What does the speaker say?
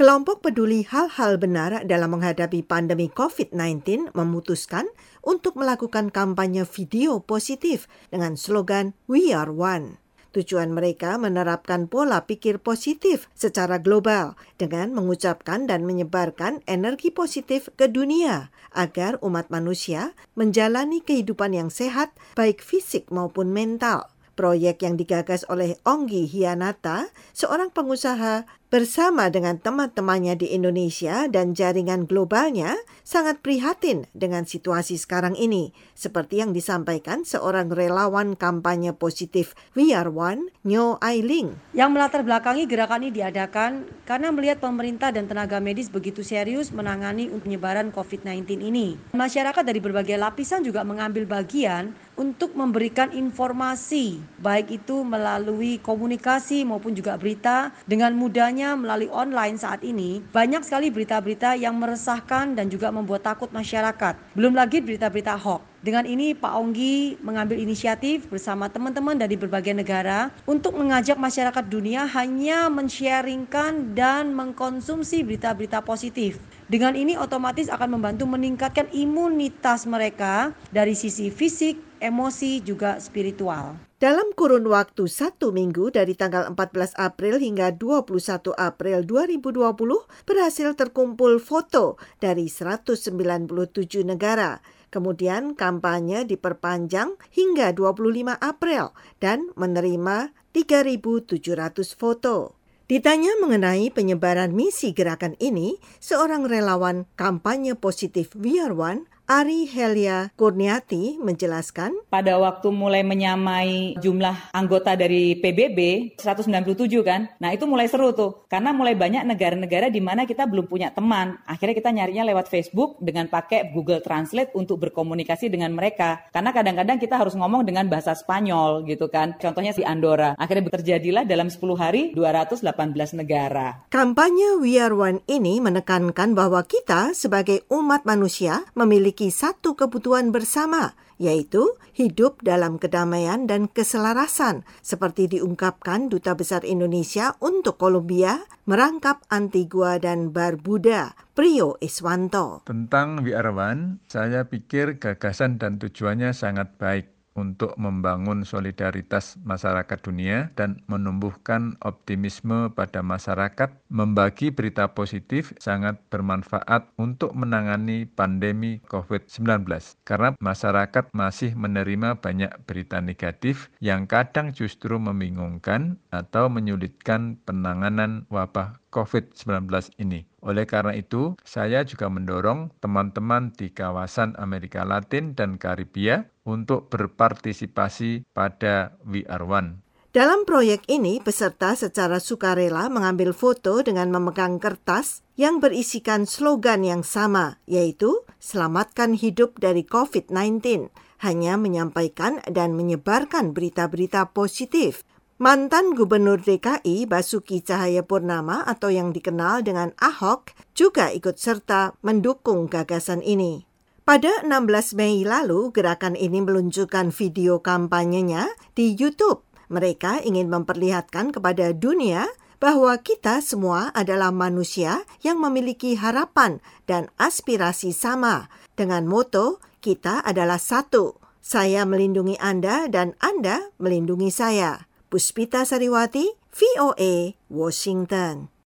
Kelompok peduli hal-hal benar dalam menghadapi pandemi COVID-19 memutuskan untuk melakukan kampanye video positif dengan slogan We Are One. Tujuan mereka menerapkan pola pikir positif secara global dengan mengucapkan dan menyebarkan energi positif ke dunia agar umat manusia menjalani kehidupan yang sehat baik fisik maupun mental. Proyek yang digagas oleh Onggi Hianata, seorang pengusaha bersama dengan teman-temannya di Indonesia dan jaringan globalnya sangat prihatin dengan situasi sekarang ini, seperti yang disampaikan seorang relawan kampanye positif We Are One, Nyo Ailing. Yang melatar belakangi gerakan ini diadakan karena melihat pemerintah dan tenaga medis begitu serius menangani penyebaran COVID-19 ini. Masyarakat dari berbagai lapisan juga mengambil bagian untuk memberikan informasi, baik itu melalui komunikasi maupun juga berita dengan mudahnya melalui online saat ini, banyak sekali berita-berita yang meresahkan dan juga membuat takut masyarakat. Belum lagi berita-berita hoax. Dengan ini Pak Onggi mengambil inisiatif bersama teman-teman dari berbagai negara untuk mengajak masyarakat dunia hanya mensharingkan dan mengkonsumsi berita-berita positif. Dengan ini otomatis akan membantu meningkatkan imunitas mereka dari sisi fisik, emosi, juga spiritual. Dalam kurun waktu satu minggu dari tanggal 14 April hingga 21 April 2020 berhasil terkumpul foto dari 197 negara. Kemudian kampanye diperpanjang hingga 25 April dan menerima 3.700 foto. Ditanya mengenai penyebaran misi gerakan ini, seorang relawan kampanye positif We Are One Ari Helia Kurniati menjelaskan, pada waktu mulai menyamai jumlah anggota dari PBB 197 kan. Nah, itu mulai seru tuh karena mulai banyak negara-negara di mana kita belum punya teman. Akhirnya kita nyarinya lewat Facebook dengan pakai Google Translate untuk berkomunikasi dengan mereka. Karena kadang-kadang kita harus ngomong dengan bahasa Spanyol gitu kan. Contohnya si Andorra. Akhirnya terjadilah dalam 10 hari 218 negara. Kampanye We Are One ini menekankan bahwa kita sebagai umat manusia memiliki memiliki satu kebutuhan bersama, yaitu hidup dalam kedamaian dan keselarasan, seperti diungkapkan Duta Besar Indonesia untuk Kolombia, merangkap Antigua dan Barbuda, Prio Iswanto. Tentang One, saya pikir gagasan dan tujuannya sangat baik untuk membangun solidaritas masyarakat dunia dan menumbuhkan optimisme pada masyarakat, membagi berita positif sangat bermanfaat untuk menangani pandemi COVID-19 karena masyarakat masih menerima banyak berita negatif yang kadang justru membingungkan atau menyulitkan penanganan wabah COVID-19 ini. Oleh karena itu, saya juga mendorong teman-teman di kawasan Amerika Latin dan Karibia untuk berpartisipasi pada We Are One. Dalam proyek ini, peserta secara sukarela mengambil foto dengan memegang kertas yang berisikan slogan yang sama, yaitu "Selamatkan hidup dari COVID-19", hanya menyampaikan dan menyebarkan berita-berita positif. Mantan Gubernur DKI Basuki Cahayapurnama atau yang dikenal dengan Ahok juga ikut serta mendukung gagasan ini. Pada 16 Mei lalu, gerakan ini meluncurkan video kampanyenya di YouTube. Mereka ingin memperlihatkan kepada dunia bahwa kita semua adalah manusia yang memiliki harapan dan aspirasi sama dengan moto kita adalah satu. Saya melindungi Anda dan Anda melindungi saya. Puspita Sariwati, VOA, Washington.